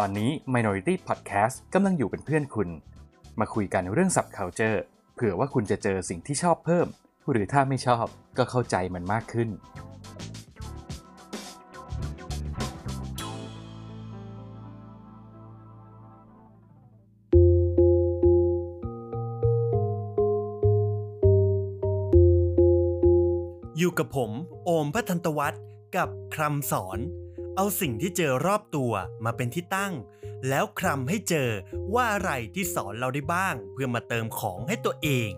ตอนนี้ Minority Podcast กำลังอยู่เป็นเพื่อนคุณ มาคุยกันเรื่อง subculture เผื่อว่าคุณจะเจอสิ่งที่ชอบเพิ่ม หรือถ้าไม่ชอบก็เข้าใจมันมากขึ้น อยู่กับผม โอมพัทันตวัฒน์กับคำสอน เอาสิ่งที่เจอรอบตัวมาเป็นที่ตั้ง แล้วคลำให้เจอว่าอะไรที่สอนเราได้บ้าง เพื่อมาเติมของให้ตัวเอง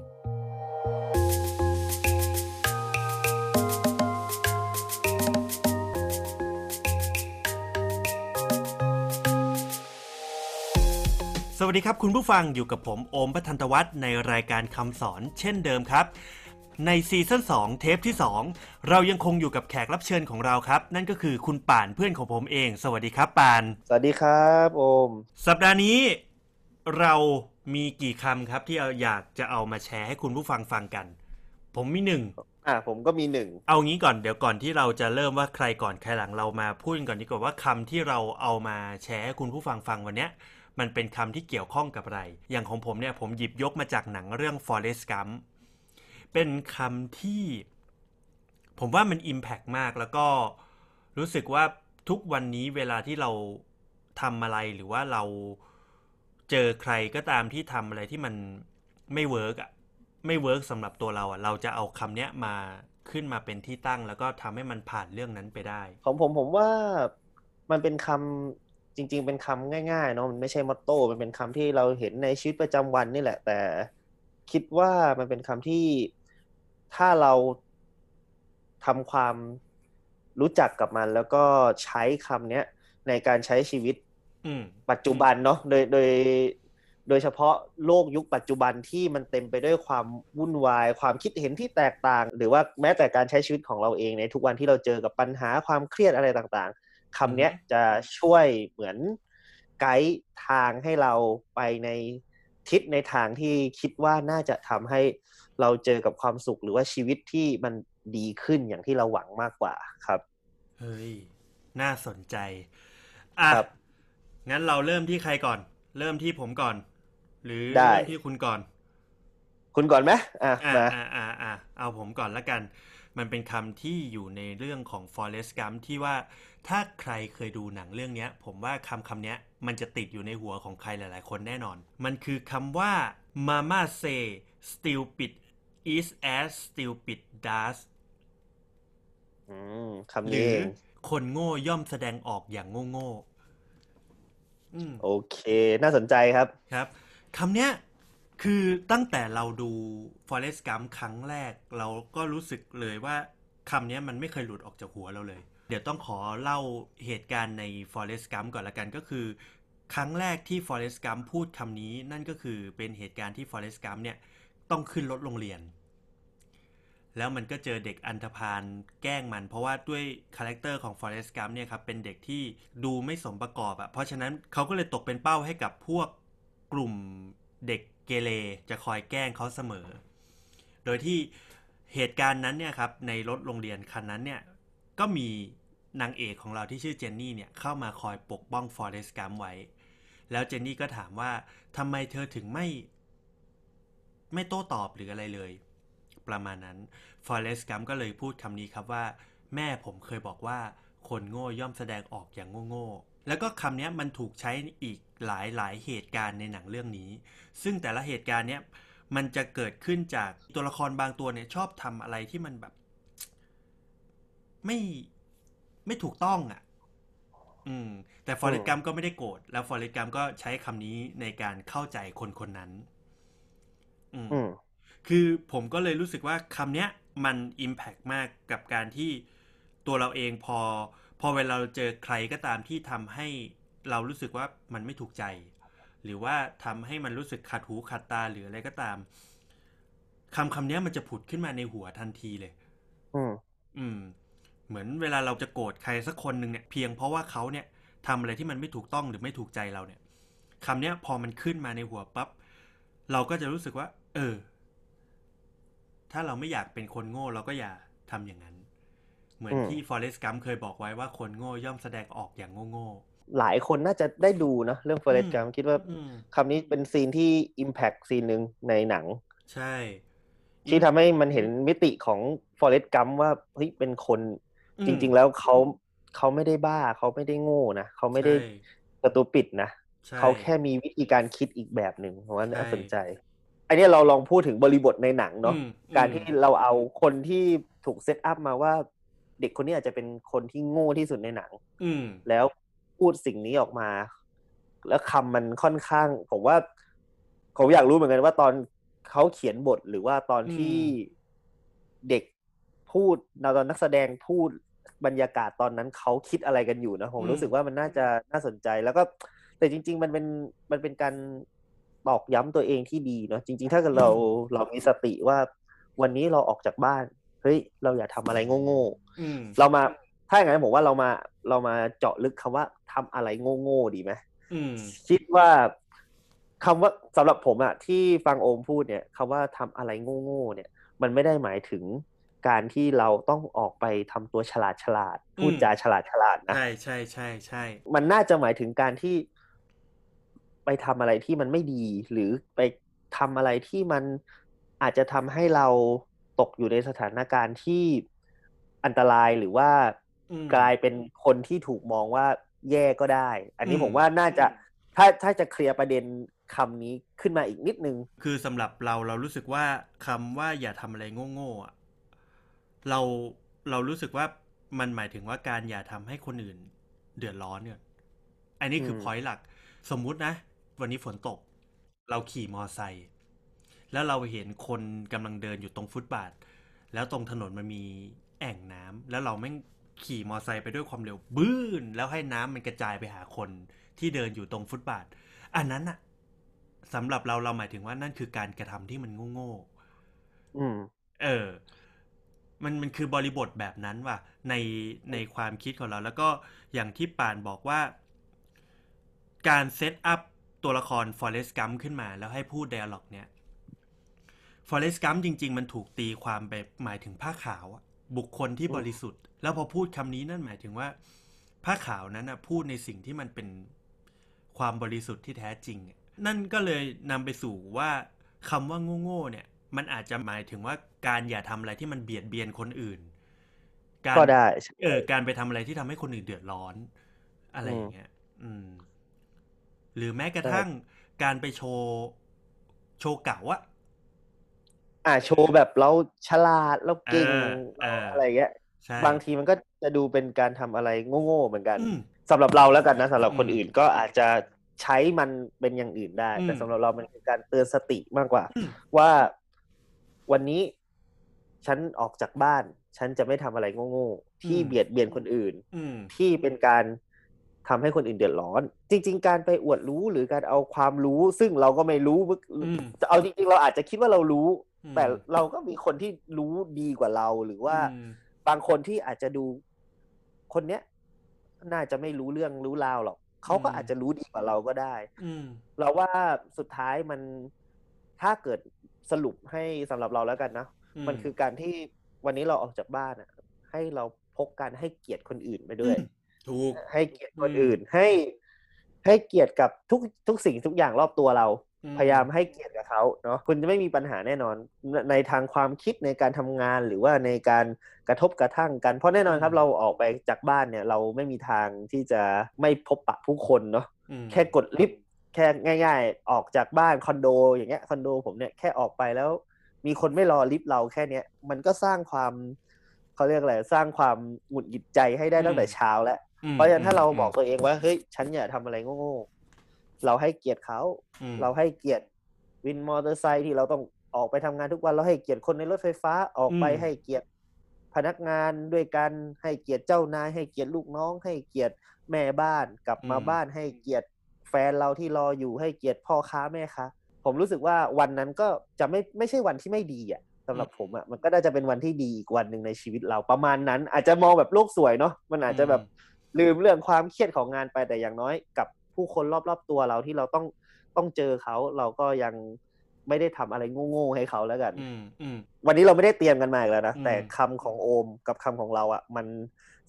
สวัสดีครับคุณผู้ฟังอยู่กับผมโอมพัทันตวัฒน์ในรายการคำสอนเช่นเดิมครับ ในซีซั่น2เทปที่ 2 เรายังคงอยู่กับแขกรับเชิญของเราครับ นั่นก็คือคุณป่านเพื่อนของผมเอง สวัสดีครับป่าน สวัสดีครับโอม สัปดาห์นี้เรามีกี่คำครับที่เอาอยากจะเอามาแชร์ให้คุณผู้ฟังฟังกัน ผมมีหนึ่งอ่าผมก็มีหนึ่งเอางี้ก่อนเดี๋ยวก่อนที่เราจะเริ่มว่าใครก่อนใครหลังเรามาพูดกันก่อนดีกว่าว่าคำที่เราเอามาแชร์ให้คุณผู้ฟังฟังวันเนี้ยมันเป็นคำที่เกี่ยวข้องกับอะไร อย่างของผมเนี่ยผมหยิบยกมาจากหนังเรื่อง Forrest Gump เป็นคำที่ ผมว่ามัน Impact มากแล้วก็รู้สึกว่าทุกวันนี้เวลาที่เราทำอะไรหรือว่าเราเจอใครก็ตามที่ทำอะไรที่มันไม่ work อะไม่ work สำหรับตัวเราอะเราจะเอาคำเนี้ยมาขึ้นมาเป็นที่ตั้ง แล้วก็ทำให้มันผ่านเรื่องนั้นไปได้ ของผมผมว่ามันเป็นคำจริง ๆ เป็นคำง่ายๆเนาะมันไม่ใช่มอตโต้มันเป็นคำที่เราเห็นในชีวิตประจำวันนี่แหละ แต่ คิดว่ามันเป็นคำที่ ถ้าเราทำความรู้จักกับมัน แล้วก็ใช้คำเนี้ยในการใช้ชีวิตอืมปัจจุบันเนาะโดยโดยโดยเฉพาะโลกยุคปัจจุบันที่มันเต็มไปด้วยความวุ่นวาย ความคิดเห็นที่แตกต่าง หรือว่าแม้แต่การใช้ชีวิตของเราเองในทุกวันที่เราเจอกับปัญหาความเครียดอะไรต่างๆคำเนี้ยจะช่วยเหมือนไกด์ทางให้เราไปในทิศในทางที่คิดว่าน่าจะทำให้ เราเจอกับความสุขหรือว่าชีวิตที่มันดีขึ้นอย่างที่เราหวังมากกว่าครับเฮ้ยน่าสนใจอะครับงั้นเราเริ่มที่ใครก่อน เริ่มที่ผมก่อน หรือได้เริ่มที่คุณก่อน คุณก่อนไหมอะอ่ามาอ่าอ่าอ่าเอาผมก่อนละกัน มันเป็นคำที่อยู่ในเรื่องของ Forrest Gump ที่ว่าถ้าใครเคยดูหนังเรื่องเนี้ยผมว่าคำคำเนี้ยมันจะติดอยู่ในหัวของใครหลาย ๆ คนแน่นอน มันคือคำว่า Mama say stupid is as stupid does อืมคำหรืนี้อเองคนโง่ย่อมแสดงออกอย่างโง่ๆอืม โอเค น่าสนใจครับ ครับคำเนี้ยคือตั้งแต่เราดู Forest Gump ครั้งแรก เราก็รู้สึกเลยว่าคำเนี้ยมันไม่เคยหลุดออกจากหัวเราเลย เดี๋ยวต้องขอเล่าเหตุการณ์ใน Forest Gump ก่อนละกันก็คือ ครั้งแรกที่ Forest Gump พูดคำนี้นั่นก็คือเป็นเหตุการณ์ที่ Forrest Gump เนี่ย ต้องขึ้นรถโรงเรียน แล้วมันก็เจอเด็กอันธพาลแกล้งมัน เพราะว่าด้วย character ของ Forrest Gump เนี่ยครับเป็นเด็กที่ดูไม่สมประกอบอะเพราะฉะนั้นเขาก็เลยตกเป็นเป้าให้กับพวกกลุ่มเด็กเกเรจะคอยแกล้งเขาเสมอ โดยที่เหตุการณ์นั้นเนี่ยครับในรถโรงเรียนคันนั้นเนี่ยก็มีนางเอกของเราที่ชื่อเจนนี่เนี่ยเข้ามาคอยปกป้อง Forrest Gump ไว้ แล้วเจนนี่ก็ถามว่าทำไมเธอถึงไม่ ไม่โต้ตอบหรืออะไรเลย ประมาณนั้น Forrest Gump ก็เลยพูดคำนี้ครับว่า แม่ผมเคยบอกว่าคนโง่ย่อมแสดงออกอย่างโง่ๆแล้วก็คำนี้มันถูกใช้อีกหลายหลายเหตุการณ์ในหนังเรื่องนี้ ซึ่งแต่ละเหตุการณ์เนี้ยมันจะเกิดขึ้นจากตัวละครบางตัวเนี่ยชอบทำอะไรที่มันแบบ ไม่ไม่ถูกต้องอะ อืม แต่ Forrest Gump ก็ไม่ได้โกรธแล้ว Forrest Gump ก็ใช้คำนี้ในการเข้าใจคนคนนั้น อืมอืมคือผมก็เลยรู้สึกว่าคำเนี้ยมัน Impact มากกับการที่ตัวเราเองพอ พอเวลาเราเจอใครก็ตามที่ทำให้เรารู้สึกว่ามันไม่ถูกใจ หรือว่าทำให้มันรู้สึกขัดหูขัดตาหรืออะไรก็ตามคำคำเนี้ยมันจะผุดขึ้นมาในหัวทันทีเลย อืมอืม เหมือนเวลาเราจะโกรธใครสักคนหนึ่งเนี่ยเพียงเพราะว่าเขาเนี่ยทำอะไรที่มันไม่ถูกต้องหรือไม่ถูกใจเราเนี่ยคำเนี้ยพอมันขึ้นมาในหัวปั๊บ เราก็จะรู้สึกว่า เออ ถ้าเราไม่อยากเป็นคนโง่เราก็อย่าทำอย่างนั้น เหมือนอืมที่ Forrest Gump เคยบอกไว้ว่าคนโง่ย่อมแสดงออกอย่างโง่หลายคนน่าจะได้ดูนะเรื่อง Forrest อืม Gump คิดว่าอืมคำนี้เป็นซีนที่ Impact ซีนหนึ่งในหนัง ใช่ ที่ทำให้มันเห็นมิติของ Forrest Gump ว่าเฮ้ยเป็นคนอืมจริง ๆ แล้วเขาเขาไม่ได้บ้าเขาไม่ได้โง่นะเขาไม่ได้ใช่กระตูปิดนะใช่ เขาแค่มีวิธีการคิดอีกแบบหนึ่งผมว่าน่าใช่สนใจ อันนี้เราลองพูดถึงบริบทในหนังเนาะอืมการอืมที่เราเอาคนที่ถูกเซตอัพมาว่า เด็กคนนี้อาจจะเป็นคนที่โง่ที่สุดในหนัง อืมแล้วพูดสิ่งนี้ออกมา แล้วคำมันค่อนข้าง ผมว่าผมอยากรู้เหมือนกันว่าตอนเขาเขียนบทหรือว่าตอนที่เด็กพูดตอนนักแสดงพูดบรรยากาศตอนนั้นเขาคิดอะไรกันอยู่นะผมอืมรู้สึกว่ามันน่าจะน่าสนใจแล้วก็ แต่จริง ๆ มันเป็นมันเป็นการตอกย้ำตัวเองที่ดีเนาะจริง ๆ ถ้าเกิดเราเรามีสติว่า วันนี้เราออกจากบ้านเฮ้ยเราอย่าทำอะไรโง่ๆอืมเรามาถ้าอย่างนั้นผมว่าเรามาเรามาเจาะลึกคำว่าทำอะไรโง่ๆดีไหมอืมคิดว่าคำว่าสำหรับผมอะที่ฟังโอมพูดเนี่ยคำว่าทำอะไรโง่ๆเนี่ย มันไม่ได้หมายถึงการที่เราต้องออกไปทำตัวฉลาดฉลาดพูดจาฉลาดฉลาดนะใช่ใช่ใช่ใช่มันน่าจะหมายถึงการที่ ไปทำอะไรที่มันไม่ดี หรือไปทำอะไรที่มันอาจจะทำให้เราตกอยู่ในสถานการณ์ที่อันตรายหรือว่าอืมกลายเป็นคนที่ถูกมองว่าแย่ก็ได้ อันนี้อืมผมว่าน่าจะถ้าถ้าจะเคลียร์ประเด็นคำนี้ขึ้นมาอีกนิดนึง คือสำหรับเราเรารู้สึกว่าคำว่าอย่าทำอะไรโง่ๆอะเราเรารู้สึกว่ามันหมายถึงว่าการอย่าทำให้คนอื่นเดือดร้อนเนี่ย อันนี้คือมพอยต์หลัก สมมุตินะ วันนี้ฝนตก เราขี่มอไซค์แล้วเราเห็นคนกำลังเดินอยู่ตรงฟุตบาท แล้วตรงถนนมันมีแอ่งน้ำแล้วเราแม่งขี่มอไซค์ไปด้วยความเร็วบื้น แล้วให้น้ำมันกระจายไปหาคนที่เดินอยู่ตรงฟุตบาท อันนั้นอะสำหรับเราเราหมายถึงว่านั่นคือการกระทำที่มันโง่ๆอืมเออ มันมันคือบริบทแบบนั้นว่ะ ในในความคิดของเรา แล้วก็อย่างที่ป่านบอกว่า การ set up ตัวละคร Forrest Gump ขึ้นมา แล้วให้พูด dialogue เนี่ย Forrest Gump จริง ๆ มันถูกตีความไปหมายถึงผ้าขาวอะบุคคลที่บริสุทธิ์ แล้วพอพูดคำนี้นั่นหมายถึงว่า ผ้าขาวนั้นนะพูดในสิ่งที่มันเป็นความบริสุทธิ์ที่แท้จริงอะนั่นก็เลยนำไปสู่ว่าคำว่าโง่ๆเนี่ย มันอาจจะหมายถึงว่าการอย่าทำอะไรที่มันเบียดเบียนคนอื่นการก็ได้เออการไปทำอะไรที่ทำให้คนอื่นเดือดร้อน อะไรอย่างเงี้ย อืม หรือแม้กระทั่งการไปโชว์ โชว์เก่าอะอ่าโชว์แบบเราฉลาดเราเก่งเออเออออะไรเงี้ยใช่บางทีมันก็จะดูเป็นการทำอะไรโง่ๆเหมือนกันอืมสำหรับเราแล้วกันนะสำหรับคนอืมอื่นก็อาจจะใช้มันเป็นอย่างอื่นได้อืมแต่สำหรับเรามันคือการเตือนสติมากกว่าอืมว่าวันนี้ฉันออกจากบ้าน ฉันจะไม่ทำอะไรโง่ๆที่เบียดเบียนคนอื่นอืมที่เป็นการ ทำให้คนอื่นเดือดร้อน จริง ๆ การไปอวดรู้หรือการเอาความรู้ ซึ่งเราก็ไม่รู้อืมเอาจริงๆเราอาจจะคิดว่าเรารู้อืมแต่เราก็มีคนที่รู้ดีกว่าเราหรือว่าอืมบางคนที่อาจจะดูคนเนี้ย น่าจะไม่รู้เรื่องรู้ราวหรอกเขาก็อืมอาจจะรู้ดีกว่าเราก็ได้ อืมเราว่าสุดท้ายมันถ้าเกิดสรุปให้สำหรับเราแล้วกันนะอืมมันคือการที่วันนี้เราออกจากบ้านอะให้เราพกการให้เกียรติคนอื่นไปด้วยอืม ถูกให้เกียรติคนอืมอื่นให้ ให้เกียรติกับทุกทุกสิ่งทุกอย่างรอบตัวเราอืมพยายามให้เกียรติกับเขาเนาะคุณจะไม่มีปัญหาแน่นอนในทางความคิดในการทำงานหรือว่าในการกระทบกระทั่งกัน เพราะแน่นอนครับเราออกไปจากบ้านเนี่ย เราไม่มีทางที่จะไม่พบปะผู้คนเนาะอืมแค่กดลิฟต์แค่ง่าย ๆ ออกจากบ้านคอนโด อย่างเงี้ยคอนโด ผมเนี่ยแค่ออกไปแล้ว มีคนไม่รอลิฟต์เราแค่เนี้ยมันก็สร้างความเขาเรียกอะไรสร้างความหงุดหงิดใจให้ได้ตั้งแต่เช้าแล้วอืม เพราะฉะนั้นถ้าเราบอกมตัวเองว่าเฮ้ยฉันอย่าทำอะไรโง่ๆเราให้เกียรติเขาอืมเราให้เกียรติวินมอเตอร์ไซค์ที่เราต้องออกไปทำงานทุกวันเราให้เกียรติคนในรถไฟฟ้าออกไปอืมให้เกียรติพนักงานด้วยกันให้เกียรติเจ้านาย ให้เกียรติลูกน้อง ให้เกียรติแม่บ้านกลับมาบ้านให้เกียรติแฟนเราที่รออยู่ให้เกียรติพ่อค้าแม่ค้าผมรู้สึกว่าวันนั้นก็จะไม่ไม่ใช่วันที่ไม่ดีอะสำหรับผมอะมันก็น่าจะเป็นวันที่ดีอีกวันหนึ่งในชีวิตเราประมาณนั้น อาจจะมองแบบโลกสวยเนาะมันอาจจะแบบ ลืมเรื่องความเครียดของงานไปแต่อย่างน้อยกับผู้คนรอบๆตัวเราที่เราต้องต้องเจอเขาเราก็ยังไม่ได้ทำอะไรโง่ๆให้เขาแล้วกันอืมอืมวันนี้เราไม่ได้เตรียมกันมาอีกแล้วนะอืมแต่คำของโอมกับคำของเราอะ มัน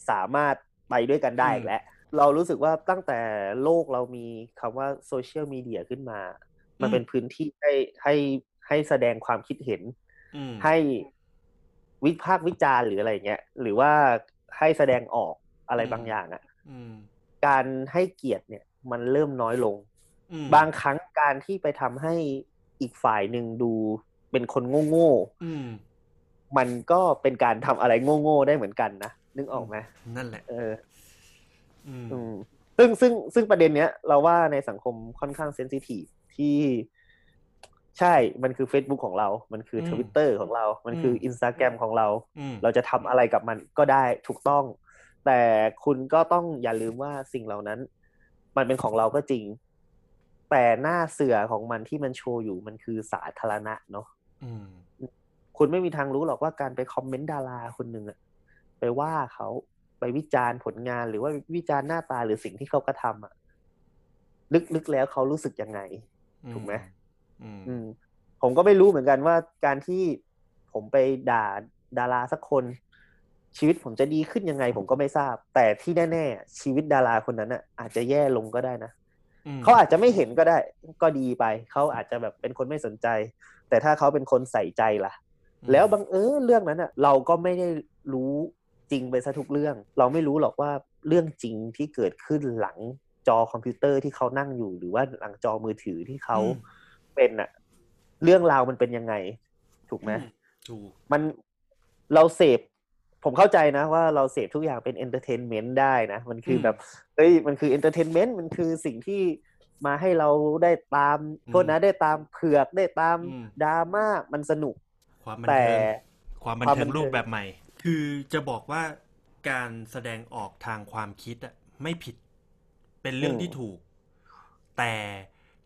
สามารถไปด้วยกันได้อีกแล้วเรารู้สึกว่าตั้งแต่โลกเรามีคำว่าโซเชียลมีเดียขึ้นมา มันเป็นพื้นที่ให้ให้ให้แสดงความคิดเห็นอืมให้วิพากษ์วิจารณ์หรืออะไรเงี้ย หรือว่าให้แสดงออก อะไรบางอย่างอะ่ะอืมการให้เกียรติเนี่ย มันเริ่มน้อยลงอืมบางครั้งการที่ไปทำให้อีกฝ่ายหนึ่งดูเป็นคนโง่ๆอืมมันก็เป็นการทำอะไรโง่ๆได้เหมือนกันนะนึกออกไหมนั่นแหละ เอออืมอืมซึ่งซึ่งซึ่งประเด็นเนี้ย เราว่าในสังคมค่อนข้างเซนซิทีฟที่ใช่ มันคือ Facebook ของเรา มันคืออืมทวิตเตอร์ของเรา มันคือมอินสตาแกรมของเราอืมเราจะทำอะไรกับมันก็ได้ถูกต้อง แต่คุณก็ต้องอย่าลืมว่าสิ่งเหล่านั้น มันเป็นของเราก็จริง แต่หน้าสื่อของมันที่มันโชว์อยู่มันคือสาธารณะเนาะอืมคุณไม่มีทางรู้หรอกว่าการไป comment ดาราคนหนึ่งอะไปว่าเขาไปวิจารณ์ผลงานหรือว่าวิจารณ์หน้าตาหรือสิ่งที่เขากระทำอะลึกๆแล้วเขารู้สึกยังไง ถูกไหมอืมอืมผมก็ไม่รู้เหมือนกันว่าการที่ผมไปด่าดาราสักคน ชีวิตผมจะดีขึ้นยังไงผมก็ไม่ทราบ แต่ที่แน่ๆชีวิตดาราคนนั้นอะอาจจะแย่ลงก็ได้นะมเขาอาจจะไม่เห็นก็ได้ ก็ดีไป เขาอาจจะแบบเป็นคนไม่สนใจ แต่ถ้าเขาเป็นคนใส่ใจล่ะ แล้วบังเอิญเรื่องนั้นอะ เราก็ไม่ได้รู้จริงไปซะทุกเรื่อง เราไม่รู้หรอกว่าเรื่องจริงที่เกิดขึ้นหลังจอคอมพิวเตอร์ที่เขานั่งอยู่ หรือว่าหลังจอมือถือที่เขาอืมเป็นอะ เรื่องราวมันเป็นยังไง ถูกไหมอืถูกมันเราเสพ ผมเข้าใจนะว่าเราเสพทุกอย่างเป็น entertainment ได้นะ มันคือมแบบเฮ้ยมันคือ entertainment มันคือสิ่งที่มาให้เราได้ตามอืมโทษนะได้ตามเผือกได้ตามอืมดราม่ามันสนุก ความบันแต่เทิงความบันความบัเทินงเทิงรูปแบบใหม่ คือจะบอกว่าการแสดงออกทางความคิดอะไม่ผิดเป็นเรื่องที่ถูก แต่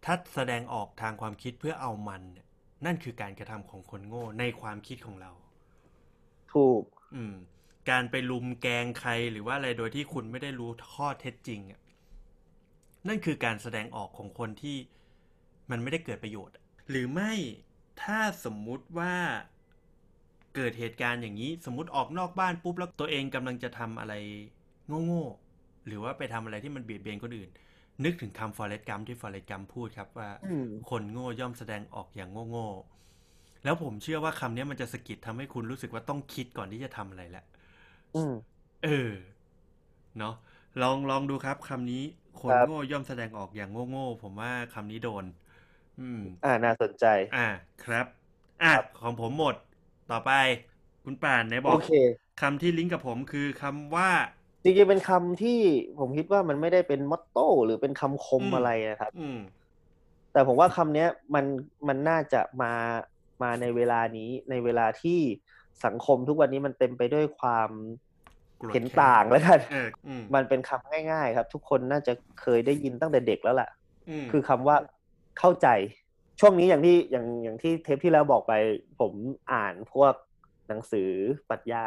ถ้าแสดงออกทางความคิดเพื่อเอามันเนี่ยนั่นคือการกระทำของคนโง่ในความคิดของเรา ถูก อืม การไปลุมแกงใครหรือว่าอะไรโดยที่คุณไม่ได้รู้ข้อเท็จจริงอะนั่นคือการแสดงออกของคนที่มันไม่ได้เกิดประโยชน์อะหรือไม่ถ้าสมมุติว่าเกิดเหตุการณ์อย่างนี้ สมมติออกนอกบ้านปุ๊บแล้วตัวเองกำลังจะทำอะไรโง่ๆหรือว่าไปทำอะไรที่มันเบียดเบียนคนอื่น นึกถึงคำฟอเรสต์กัมที่ฟอเรสต์กัมพูดครับว่าอืมคนโง่ย่อมแสดงออกอย่างโง่ๆ แล้วผมเชื่อว่าคำนี้มันจะสะกิดทำให้คุณรู้สึกว่าต้องคิดก่อนที่จะทำอะไรแหละอืมเออ เนาะลองลองดูครับคำนี้คนครับโง่ย่อมแสดงออกอย่างโง่ๆผมว่าคำนี้โดน อืม อ่าน่าสนใจ อ่าครับ อะครับของผมหมด ต่อไป คุณป่านไหนบอโอกเคคำที่ลิงก์กับผมคือคำว่าจริงๆเป็นคำที่ผมคิดว่ามันไม่ได้เป็นมอตโต้หรือเป็นคำคมอืมอะไรนะครับอืมแต่ผมว่าคำเนี้ยมันมันน่าจะมา มาในเวลานี้ในเวลาที่สังคมทุกวันนี้มันเต็มไปด้วยความโกรธเห็นแค้นต่างแล้วกันเอออืมมันเป็นคำง่าย ๆ ครับ ทุกคนน่าจะเคยได้ยินตั้งแต่เด็กแล้วแหละมคือคำว่าเข้าใจ ช่วงนี้อย่างที่อย่างอย่างที่เทปที่แล้วบอกไป ผมอ่านพวกหนังสือปรัชญา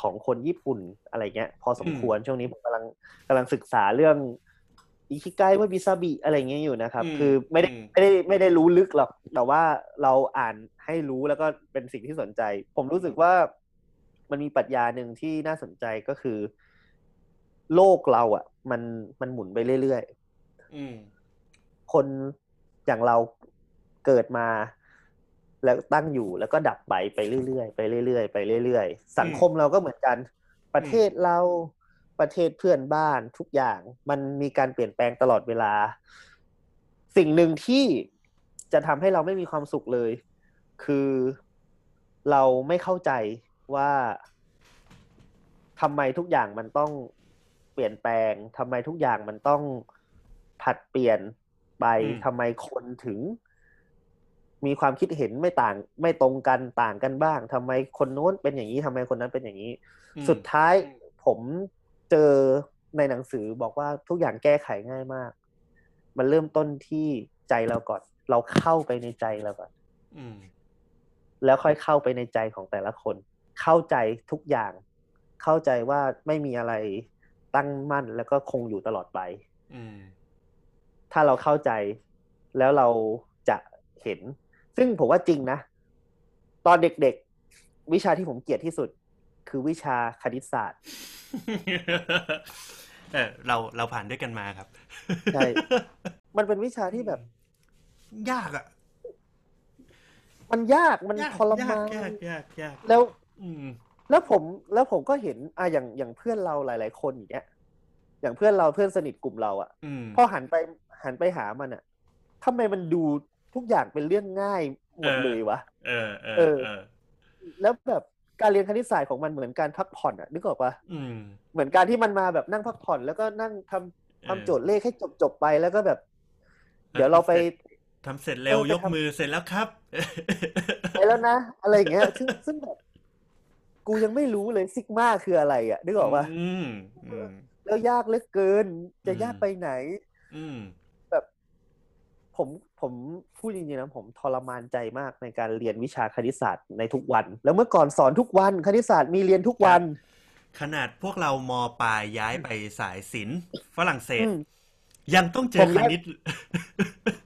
ของคนญี่ปุ่นอะไรเงี้ย พอสมควรช่วงนี้ผมกำลังกำลังศึกษาเรื่อง อิคิไกว่าบิซาบิอะไรเงี้ยอยู่นะครับอืมคือไม่ได้อืมไม่ได้ไม่ได้รู้ลึกหรอก แต่ว่าเราอ่านให้รู้แล้วก็เป็นสิ่งที่สนใจ ผมรู้สึกว่ามันมีปรัชญาหนึ่งที่น่าสนใจก็คือ โลกเราอะ มันมันหมุนไปเรื่อยๆอืมคนอย่างเราเกิดมา แล้วตั้งอยู่แล้วก็ดับไปไปเรื่อยๆไปเรื่อยๆไปเรื่อยๆสังคมเราก็เหมือนกัน ประเทศเรา ประเทศเพื่อนบ้านทุกอย่างมันมีการเปลี่ยนแปลงตลอดเวลา สิ่งหนึ่งที่จะทำให้เราไม่มีความสุขเลย คือเราไม่เข้าใจว่าทำไมทุกอย่างมันต้องเปลี่ยนแปลงทำไมทุกอย่างมันต้องผัดเปลี่ยนไปอืมทำไมคนถึง มีความคิดเห็นไม่ต่าง ไม่ตรงกันต่างกันบ้างทำไมคนโน้นเป็นอย่างนี้ทำไมคนนั้นเป็นอย่างนี้อืมสุดท้ายผม เจอในหนังสือบอกว่าทุกอย่างแก้ไขง่ายมาก มันเริ่มต้นที่ใจเราก่อน เราเข้าไปในใจเราก่อนอืมแล้วค่อยเข้าไปในใจของแต่ละคน เข้าใจทุกอย่าง เข้าใจว่าไม่มีอะไรตั้งมั่นแล้วก็คงอยู่ตลอดไปอืมถ้าเราเข้าใจแล้วเราจะเห็น ซึ่งผมว่าจริงนะ ตอนเด็กๆ วิชาที่ผมเกลียดที่สุด คือวิชาคณิตศาสตร์เออเราเราผ่านด้วยกันมาครับ ใช่ มันเป็นวิชาที่แบบ ยากอะมันยากมันยากทรมานยากยากยากแล้ว อืม แล้วผมแล้วผมก็เห็นอะอย่างอย่างเพื่อนเราหลาย ๆ คนอย่างเงี้ยอย่างเพื่อนเราเพื่อนสนิทกลุ่มเราอะอืมพอหันไปหันไปหามันอะทำไมมันดูทุกอย่างเป็นเรื่องง่ายหมดเออเลยวะเออเออเออเออ แล้วแบบ การเรียนคณิตศาสตร์ของมันเหมือนการพักผ่อนอะนึกออกปะอืมเหมือนการที่มันมาแบบนั่งพักผ่อน แล้วก็นั่งทำทำโจทย์เลขให้จบจบๆไปแล้วก็แบบ เดี๋ยวเราไปทำเสร็จเร็วเออไปยกทำมือเสร็จแล้วครับไปแล้วนะ อะไรอย่างเงี้ย ซึ่งซึ่งแบบกูยังไม่รู้เลยซิกมาคืออะไรอะนึกออกปะอืมอืมแล้วยากเหลือเกิน จะอืมยากไปไหนอืมแบบผม ผมพูดจริงๆนะผมทรมานใจมากในการเรียนวิชาคณิตศาสตร์ในทุกวัน แล้วเมื่อก่อนสอนทุกวันคณิตศาสตร์มีเรียนทุกวัน ขนาดพวกเรามปลายย้ายไปสายศิลป์ฝรั่งเศสอืมยังต้องเจผอมคย้ายณิต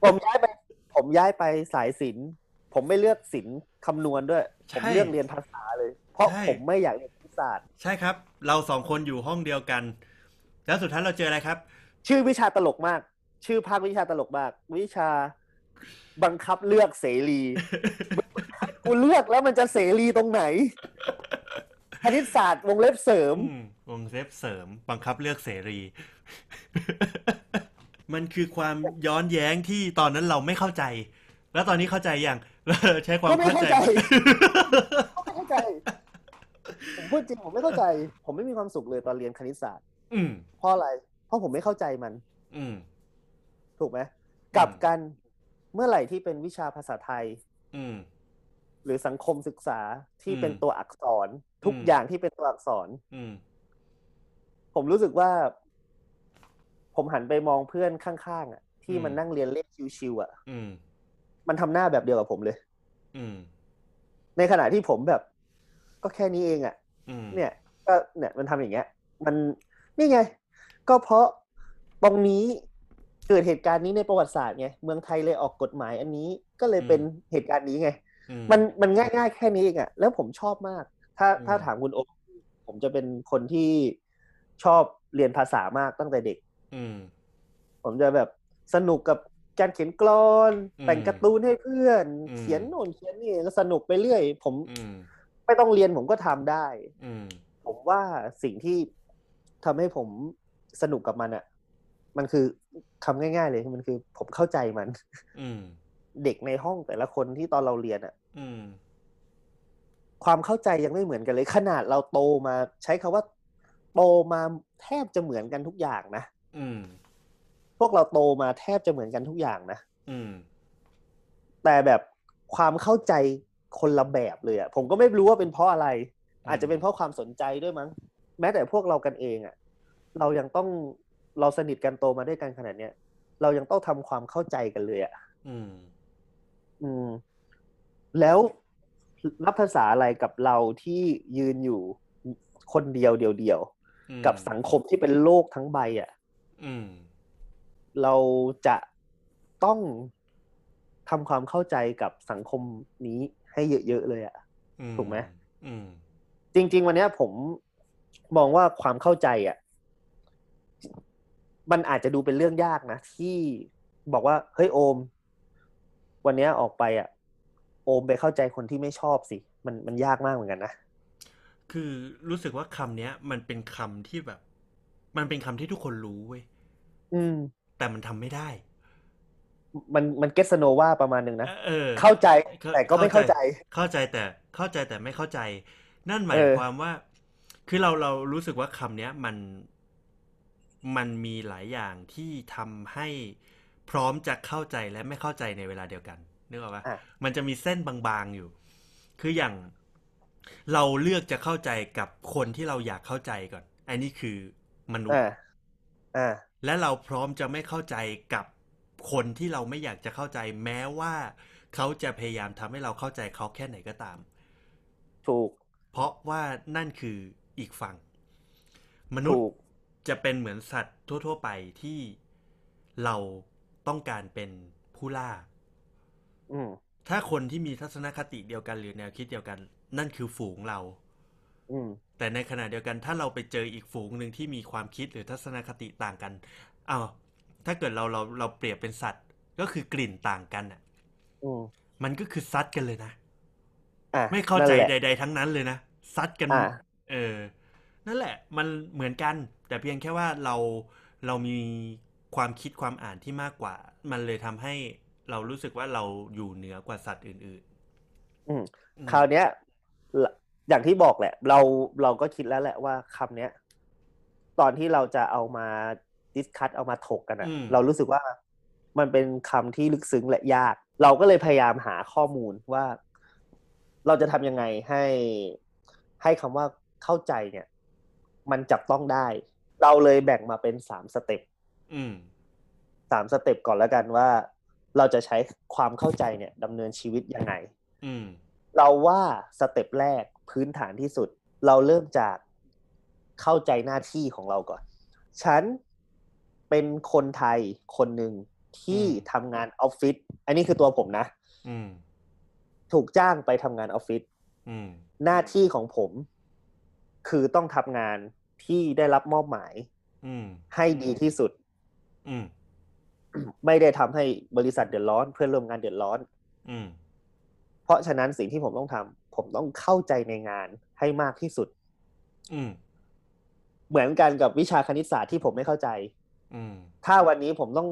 ผมย้ายไป ผมย้ายไปสายศิลป์ผมไม่เลือกศิลป์คำนวณด้วยใช่ผมเลือกเรียนภาษาเลย เพราะใช่ผมไม่อยากเรียนคณิตศาสตร์ ใช่ครับ เราสองคนอยู่ห้องเดียวกัน แล้วสุดท้ายเราเจออะไรครับ ชื่อวิชาตลกมาก ชื่อภาควิชาตลกมาก วิชา บังคับเลือกเสรีกูเลือกแล้วมันจะเสรีตรงไหนคณิตศาสตร์วงเล็บเสริมอืมวงเล็บเสริม บังคับเลือกเสรี มันคือความย้อนแย้งที่ตอนนั้นเราไม่เข้าใจ แล้วตอนนี้เข้าใจยังใช้ความก็ไม่เข้าเข้าใจใจก็ไม่เข้าใจ ผมพูดจริงผมไม่เข้าใจ ผมไม่มีความสุขเลยตอนเรียนคณิตศาสตร์ อืมเพราะอะไร เพราะผมไม่เข้าใจมัน อืมถูกไหมกลับกัน เมื่อไหร่ที่เป็นวิชาภาษาไทย อืมหรือสังคมศึกษาที่เป็นอืมตัวอักษร ทุกอืมอย่างที่เป็นตัวอักษร อืมผมรู้สึกว่า ผมหันไปมองเพื่อนข้างๆอะ ที่มันนั่งเรียนเลขชิวๆอะอืมมันทำหน้าแบบเดียวกับผมเลยอืมในขณะที่ผมแบบ ก็แค่นี้เองอะอืมเนี่ย ก็เนี่ยมันทำอย่างเงี้ย มันนี่ไง ก็เพราะตรงนี้ เกิดเหตุการณ์นี้ในประวัติศาสตร์ไงเมืองไทยเลยออกกฎหมายอันนี้ก็เลยเป็นเหตุการณ์นี้ไงอืมันมันง่ายๆแค่นี้เองอะแล้วผมชอบมาก ถ้าอืมถ้าถามคุณโอมผมจะเป็นคนที่ชอบเรียนภาษามากตั้งแต่เด็ก อืมผมจะแบบสนุกกับการเขียนกลอนอืมแต่งการ์ตูนให้เพื่อนอืมเขียนโน่นเขียนนี่ก็สนุกไปเรื่อย ผมอืมไม่ต้องเรียนผมก็ทำได้ อืมผมว่าสิ่งที่ทำให้ผมสนุกกับมันอะ มันคือคำง่าย ๆ เลยมันคือผมเข้าใจมัน อืมเด็กในห้องแต่ละคนที่ตอนเราเรียนอะอืมความเข้าใจยังไม่เหมือนกันเลย ขนาดเราโตมา ใช้คาว่า โตมาแทบจะเหมือนกันทุกอย่างนะอืม พวกเราโตมาแทบจะเหมือนกันทุกอย่างนะอืม แต่แบบความเข้าใจคนละแบบเลยอะผมก็ไม่รู้ว่าเป็นเพราะอะไร อาจจะเป็นเพราะความสนใจด้วยมั้ง แม้แต่พวกเรากันเองอะเรายังต้อง เราสนิทกันโตมาด้วยกันขนาดเนี้ยเรายังต้องทำความเข้าใจกันเลยอะอืม อืม แล้วรับภาษาอะไรกับเราที่ยืนอยู่คนเดียวเดียวๆอืมกับสังคมที่เป็นโลกทั้งใบอะอืมเราจะต้องทำความเข้าใจกับสังคมนี้ให้เยอะๆเลยอะอืถูกไหมอืมจริง ๆ วันเนี้ยผมมองว่าความเข้าใจอะ มันอาจจะดูเป็นเรื่องยากนะ ที่บอกว่า เฮ้ยโอม วันเนี้ยออกไปอะ โอมไปเข้าใจคนที่ไม่ชอบสิ มันมันยากมากเหมือนกันนะ คือรู้สึกว่าคำเนี้ย มันเป็นคำที่แบบ มันเป็นคำที่ทุกคนรู้เว้ยอืม แต่มันทำไม่ได้ มันมันเกสโนวาประมาณหนึ่งนะเออเข้าใจเข้าแต่ก็ไม่เข้าใจ เข้าใจแต่ เข้าใจแต่ไม่เข้าใจ นั่นหมายเออความว่า คือเราเรารู้สึกว่าคำเนี้ย มัน มันมีหลายอย่างที่ทำให้พร้อมจะเข้าใจและไม่เข้าใจในเวลาเดียวกันนึกออกปะอะมันจะมีเส้นบางๆอยู่ คืออย่างเราเลือกจะเข้าใจกับคนที่เราอยากเข้าใจก่อน อันนี้คือมนุษย์อ่าอ่าและเราพร้อมจะไม่เข้าใจกับคนที่เราไม่อยากจะเข้าใจ แม้ว่าเขาจะพยายามทำให้เราเข้าใจเขาแค่ไหนก็ตาม ถูก เพราะว่านั่นคืออีกฝั่ง มนุษถูย์ก จะเป็นเหมือนสัตว์ทั่ว ๆ ไปที่เราต้องการเป็นผู้ล่าอืมถ้าคนที่มีทัศนคติเดียวกันหรือแนวคิดเดียวกัน นั่นคือฝูงเราออืมแต่ในขณะเดียวกันถ้าเราไปเจออีกฝูงหนึ่งที่มีความคิดหรือทัศนคติต่างกันอ้าวถ้าเกิดเราเราเราเปรียบเป็นสัตว์ ก็คือกลิ่นต่างกันอะอืมมันก็คือซัดกันเลยนะอะไม่เข้าใจนั่นแหละใด ๆ ทั้งนั้นเลยนะซัดกันอ่าเออ นั่นแหละมันเหมือนกัน แต่เพียงแค่ว่าเราเรามีความคิดความอ่านที่มากกว่า มันเลยทำให้เรารู้สึกว่าเราอยู่เหนือกว่าสัตว์อื่นอืมๆอืมคราวเนี้ยละอย่างที่บอกแหละ เราเราก็คิดแล้วแหละว่าคำเนี้ย ตอนที่เราจะเอามาดิสคัตเอามาถกกันอะเรารู้สึกว่ามันเป็นคำที่ลึกซึ้งและยาก เราก็เลยพยายามหาข้อมูลว่า เราจะทำยังไงให้ให้คำว่าเข้าใจเนี่ย มันจับต้องได้ เราเลยแบ่งมาเป็นสาม step อืมสาม step ก่อนแล้วกันว่า เราจะใช้ความเข้าใจเนี่ยดำเนินชีวิตยังไงอืมเราว่า step แรกพื้นฐานที่สุด เราเริ่มจากเข้าใจหน้าที่ของเราก่อน ฉันเป็นคนไทยคนหนึ่งที่อืมทำงานออฟฟิศอันนี้คือตัวผมนะอืมถูกจ้างไปทำงานออฟฟิศอืมหน้าที่ของผม คือต้องทำงาน ที่ได้รับมอบหมายอืมให้ดีที่สุดอืมไม่ได้ทำให้บริษัทเดือดร้อน เพื่อนร่วมงานเดือดร้อนอืมเพราะฉะนั้นสิ่งที่ผมต้องทำผมต้องเข้าใจในงานให้มากที่สุดอืมเหมือนกันกับวิชาคณิตศาสตร์ที่ผมไม่เข้าใจอืมถ้าวันนี้ผมต้อง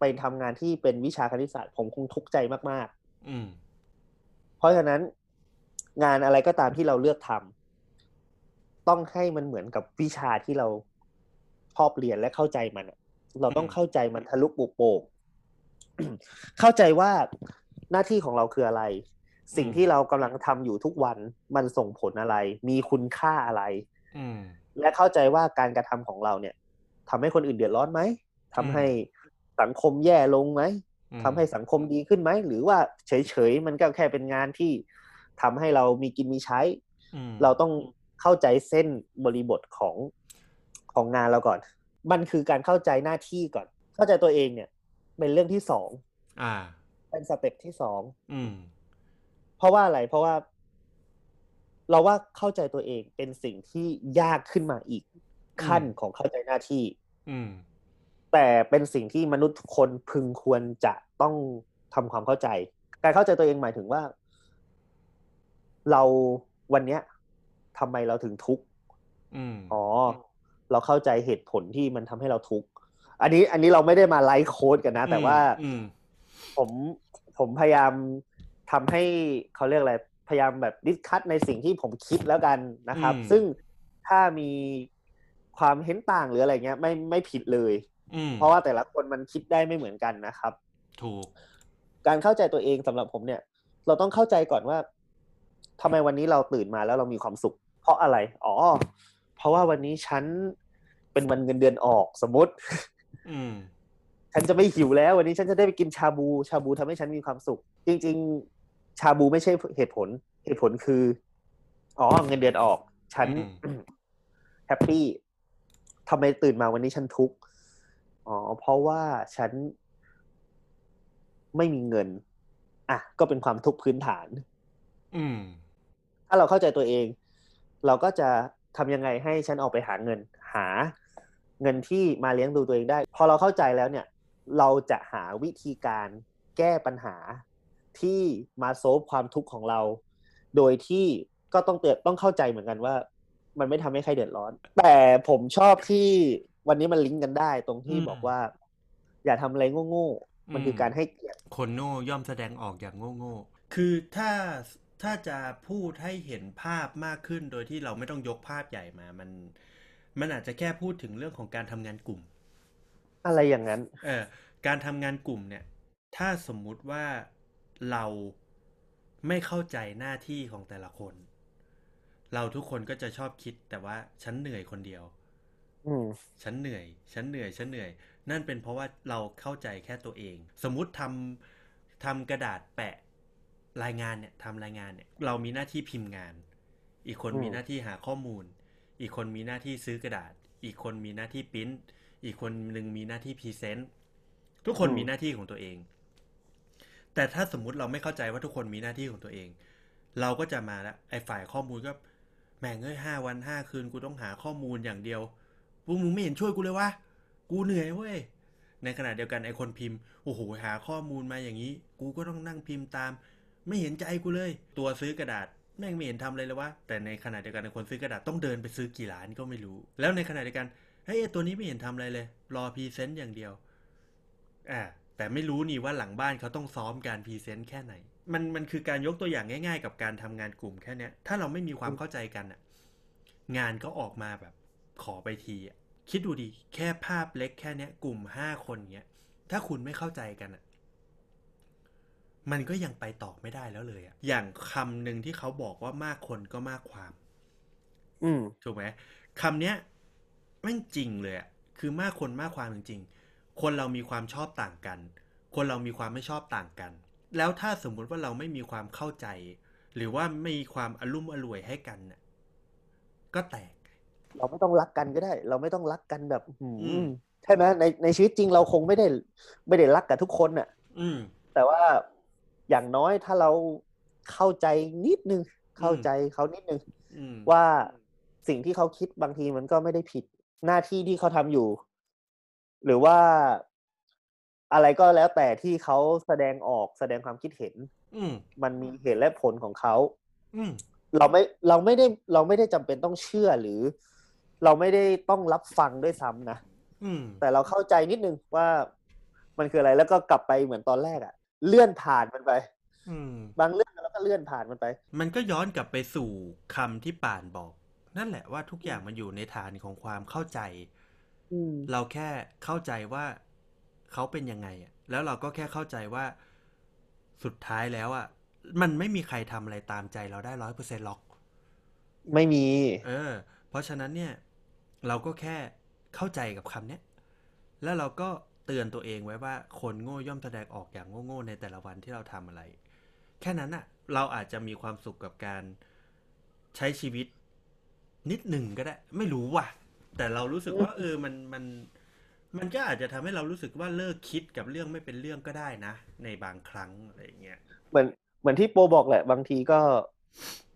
ไปทำงานที่เป็นวิชาคณิตศาสตร์ ผมคงทุกข์ใจมากอืมๆเพราะฉะนั้น งานอะไรก็ตามที่เราเลือกทำ ต้องให้มันเหมือนกับวิชาที่เราชอบเรียนและเข้าใจมันอะเราต้องอืมเข้าใจมันทะลุปุโป่งเข้าใจว่าหน้าที่ของเราคืออะไร สิ่งที่เรากำลังทำอยู่ทุกวันมันส่งผลอะไร มีคุณค่าอะไรอืมและเข้าใจว่าการกระทำของเราเนี่ยทำให้คนอื่นเดือดร้อนไหมทำให้สังคมแย่ลงไหมอืมทำให้สังคมดีขึ้นไหม หรือว่าเฉยๆมันก็แค่เป็นงานที่ทำให้เรามีกินมีใช้อืมเราต้อง เข้าใจเส้นบริบทของของงานเราก่อน มันคือการเข้าใจหน้าที่ก่อน เข้าใจตัวเองเนี่ย เป็นเรื่องที่สองอ่า เป็นสเต็ปที่สองอืม เพราะว่าอะไร เพราะว่า เราว่าเข้าใจตัวเองเป็นสิ่งที่ยากขึ้นมาอีกขั้นอืมของเข้าใจหน้าที่ อืม แต่เป็นสิ่งที่มนุษย์ทุกคนพึงควรจะต้องทำความเข้าใจ การเข้าใจตัวเองหมายถึงว่า เราวันเนี้ย ทำไมเราถึงทุกข์อืมอ๋อ เราเข้าใจเหตุผลที่มันทำให้เราทุกข์อันนี้อันนี้เราไม่ได้มา life coach กันนะ แต่ว่าอืมผมผมพยายามทำให้เขาเรียกอะไรพยายามแบบ discuss ในสิ่งที่ผมคิดแล้วกันนะครับอืมซึ่งถ้ามีความเห็นต่างหรืออะไรเงี้ย ไม่ไม่ผิดเลยอืมเพราะว่าแต่ละคนมันคิดได้ไม่เหมือนกันนะครับ ถูก การเข้าใจตัวเองสำหรับผมเนี่ย เราต้องเข้าใจก่อนว่าทำไมวันนี้เราตื่นมาแล้วเรามีความสุข เพราะอะไร อ๋อ เพราะว่าวันนี้ฉันเป็นวันเงินเดือนออกสมมติ อืมฉันจะไม่หิวแล้ว วันนี้ฉันจะได้ไปกินชาบูชาบูทำให้ฉันมีความสุข จริง ๆ ชาบูไม่ใช่เหตุผล เหตุผลคือ อ๋อเงินเดือนออก ฉันอืแฮปปี้ทำไมตื่นมาวันนี้ฉันทุกข์อ๋อ เพราะว่าฉันไม่มีเงิน อะ ก็เป็นความทุกข์พื้นฐาน อืม ถ้าเราเข้าใจตัวเอง เราก็จะทำยังไงให้ฉันออกไปหาเงินหาเงินที่มาเลี้ยงดูตัวเองได้ พอเราเข้าใจแล้วเนี่ย เราจะหาวิธีการแก้ปัญหาที่มาโซฟความทุกข์ของเรา โดยที่ก็ต้องเตือนต้องเข้าใจเหมือนกันว่า มันไม่ทำให้ใครเดือดร้อน แต่ผมชอบที่วันนี้มันลิงก์กันได้ตรงที่อืมบอกว่า อย่าทำอะไรโง่ๆมันคือการให้เกียรติคนโง่ย่อมแสดงออกอย่างโง่โง่ๆคือถ้า ถ้าจะพูดให้เห็นภาพมากขึ้นโดยที่เราไม่ต้องยกภาพใหญ่มามัน มันอาจจะแค่พูดถึงเรื่องของการทำงานกลุ่ม อะไรอย่างนั้น เออการทำงานกลุ่มเนี่ย ถ้าสมมุติว่าเราไม่เข้าใจหน้าที่ของแต่ละคน เราทุกคนก็จะชอบคิดแต่ว่าฉันเหนื่อยคนเดียวอืมฉันเหนื่อย ฉันเหนื่อย ฉันเหนื่อย นั่นเป็นเพราะว่าเราเข้าใจแค่ตัวเอง สมมุติทำทำกระดาษแปะ รายงานเนี่ยทำรายงานเนี่ยเรามีหน้าที่พิมพ์งาน อีกคนอืมมีหน้าที่หาข้อมูล อีกคนมีหน้าที่ซื้อกระดาษ อีกคนมีหน้าที่ปริ้นอีกคนหนึ่งมีหน้าที่ present ทุกคนมีหน้าที่ของตัวเอง แต่ถ้าสมมุติเราไม่เข้าใจว่าทุกคนมีหน้าที่ของตัวเอง เราก็จะมาแล้วไอ้ฝ่ายข้อมูลก็แม่งเอ้ยห้าวันห้าคืนกูต้องหาข้อมูลอย่างเดียวพวกมึงไม่เห็นช่วยกูเลยวะกูเหนื่อยเว้ยในขณะเดียวกันไอคนพิมพ์โอ้โหหาข้อมูลมาอย่างนี้ กูก็ต้องนั่งพิมพ์ตาม ไม่เห็นใจกูเลย ตัวซื้อกระดาษแม่งไม่เห็นทำเลยเลยวะแต่ในขณะเดียวกันคนซื้อกระดาษต้องเดินไปซื้อกี่ร้านก็ไม่รู้ แล้วในขณะเดียวกันเฮ้ยตัวนี้ไม่เห็นทำอะไรเลย รอ present อย่างเดียวอ่าแต่ไม่รู้นี่ว่าหลังบ้านเขาต้องซ้อมการ present แค่ไหน มันมันคือการยกตัวอย่างง่าย ๆ กับการทำงานกลุ่มแค่เนี้ยถ้าเราไม่มีความเข้าใจกันอะงานก็ออกมาแบบขอไปทีอะคิดดูดิแค่ภาพเล็กแค่เนี้ยกลุ่มห้าคนเนี้ยถ้าคุณไม่เข้าใจกันอะ มันก็ยังไปต่อไม่ได้แล้วเลยอะอย่างคำหนึ่งที่เขาบอกว่ามากคนก็มากความ อืมถูกไหมคำเนี้ยแม่งจริงเลยอะคือมากคนมากความจริงๆ คนเรามีความชอบต่างกัน คนเรามีความไม่ชอบต่างกัน แล้วถ้าสมมุติว่าเราไม่มีความเข้าใจ หรือว่าไม่มีความอารมณ์อร่วยให้กันน่ะ ก็แตก เราไม่ต้องรักกันก็ได้ เราไม่ต้องรักกันแบบหืมอืมใช่ไหมในในชีวิตจริงเราคงไม่ได้ ไม่ได้รักกับทุกคนน่ะ อืมแต่ว่า อย่างน้อยถ้าเราเข้าใจนิดนึง เข้าใจเขานิดนึงอืมว่าสิ่งที่เขาคิดบางทีมันก็ไม่ได้ผิดหน้าที่ที่เขาทำอยู่ หรือว่าอะไรก็แล้วแต่ที่เขาแสดงออกแสดงความคิดเห็นอืมมันมีเหตุและผลของเขาอืมเราไม่เราไม่ได้เราไม่ได้จำเป็นต้องเชื่อหรือ เราไม่ได้ต้องรับฟังด้วยซ้ำนะอืมแต่เราเข้าใจนิดนึงว่ามันคืออะไรแล้วก็กลับไปเหมือนตอนแรกอะ เลื่อนผ่านมันไปอืมบางเรื่องแล้วก็เลื่อนผ่านมันไป มันก็ย้อนกลับไปสู่คำที่ป่านบอก นั่นแหละว่าทุกอย่างมันอยู่ในฐานของความเข้าใจอืมเราแค่เข้าใจว่าเขาเป็นยังไงอะแล้วเราก็แค่เข้าใจว่าสุดท้ายแล้วอะมันไม่มีใครทำอะไรตามใจเราได้ร้อยเปอร์เซ็นต์หรอก ไม่มี เออ เพราะฉะนั้นเนี่ย เราก็แค่เข้าใจกับคำเนี้ย แล้วเราก็ เตือนตัวเองไว้ว่าคนโง่ย่อมแสดงออกอย่างโง่ๆในแต่ละวันที่เราทำอะไร แค่นั้นอะเราอาจจะมีความสุขกับการใช้ชีวิต นิดหนึ่งก็ได้ ไม่รู้ว่ะ แต่เรารู้สึกว่า เออมันมัน มันก็อาจจะทำให้เรารู้สึกว่าเลิกคิดกับเรื่องไม่เป็นเรื่องก็ได้นะ ในบางครั้งอะไรอย่างเงี้ยเหมือนเหมือนที่โปบอกแหละ บางทีก็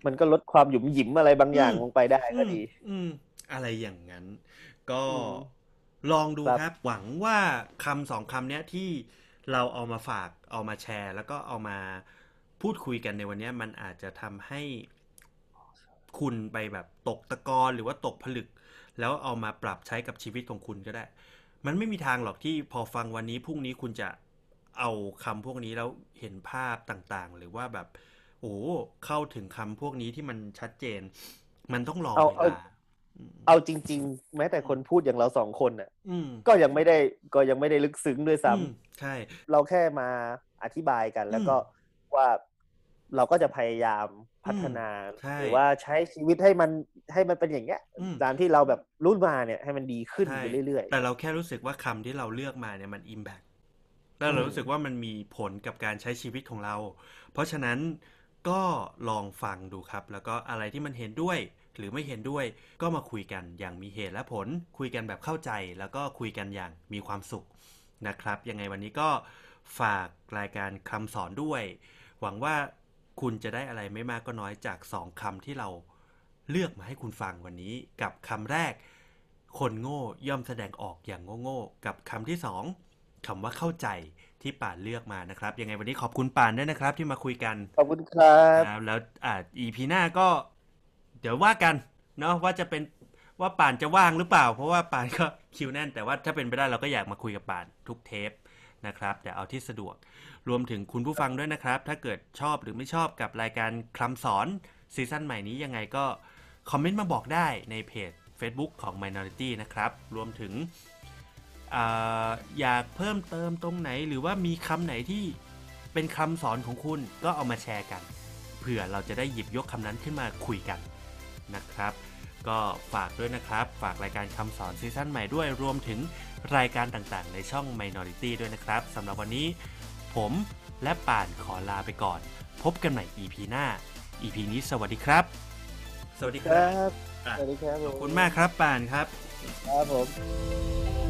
มันก็ลดความหยุมหยิมอะไรบางอย่างอืมลงไปได้ก็ดี อืมอะไรอย่างนั้น ก็อืม ลองดูครับครับ หวังว่าคำสองคำเนี้ยที่เราเอามาฝากเอามาแชร์ แล้วก็เอามาพูดคุยกันในวันเนี้ยมันอาจจะทำให้คุณไปแบบตกตะกอนหรือว่าตกผลึก แล้วเอามาปรับใช้กับชีวิตของคุณก็ได้ มันไม่มีทางหรอกที่พอฟังวันนี้พรุ่งนี้คุณจะเอาคำพวกนี้แล้วเห็นภาพต่างๆ หรือว่าแบบโอ้เข้าถึงคำพวกนี้ที่มันชัดเจน มันต้องรอเอาเวเอาลาอืม เอาจริง ๆ แม้แต่คนพูดอย่างเราสองคนน่ะอืมก็ยังไม่ได้ก็ยังไม่ได้ลึกซึ้งด้วยซ้ำอืมใช่ เราแค่มาอธิบายกัน แล้วก็ว่าเราก็จะพยายามพัฒนาใช่หรือว่าใช้ชีวิตให้มันให้มันเป็นอย่างเงี้ยอืมตามที่เราแบบรู้มาเนี่ยให้มันดีขึ้นใช่ไปเรื่อยแต่เราแค่รู้สึกว่าคำที่เราเลือกมาเนี่ยมันอิมแพกแล้วเราอืมรู้สึกว่ามันมีผลกับการใช้ชีวิตของเรา เพราะฉะนั้นก็ลองฟังดูครับ แล้วก็อะไรที่มันเห็นด้วย หรือไม่เห็นด้วยก็มาคุยกันอย่างมีเหตุและผล คุยกันแบบเข้าใจ แล้วก็คุยกันอย่างมีความสุขนะครับ ยังไงวันนี้ก็ฝากรายการคำสอนด้วย หวังว่าคุณจะได้อะไรไม่มากก็น้อยจากสองคำที่เราเลือกมาให้คุณฟังวันนี้กับคำแรก คนโง่ย่อมแสดงออกอย่างโง่ๆกับคำที่สองคำว่าเข้าใจที่ป่านเลือกมานะครับยังไงวันนี้ขอบคุณป่านด้วยนะครับ ที่มาคุยกันๆขอบคุณครับนะครับแล้วอ่า EP หน้าก็ เดี๋ยวว่ากันเนาะว่าจะเป็นว่าป่านจะว่างหรือเปล่า เพราะว่าป่านก็คิวแน่น แต่ว่าถ้าเป็นไปได้เราก็อยากมาคุยกับป่านทุกเทปนะครับแต่เอาที่สะดวกรวมถึงคุณผู้ฟังด้วยนะครับ ถ้าเกิดชอบหรือไม่ชอบกับรายการคำสอนซีซั่นใหม่นี้ยังไงก็คอมเมนต์มาบอกได้ในเพจ Facebook ของ Minority นะครับ รวมถึงออยากเพิ่มเติมตรงไหน หรือว่ามีคำไหนที่เป็นคำสอนของคุณก็เอามาแชร์กันเผื่อเราจะได้หยิบยกคำนั้นขึ้นมาคุยกัน นะครับ ก็ฝากด้วยนะครับ ฝากรายการคำสอนซีซั่นใหม่ด้วยรวมถึงรายการต่างๆ ในช่อง Minority ด้วยนะครับสำหรับวันนี้ ผมและป่านขอลาไปก่อน พบกันใหม่ EP หน้า EP นี้สวัสดีครับ สวัสดีคครัรับบอะสวัสดีครับ ขอบคุณมากครับป่านครับ ครับผม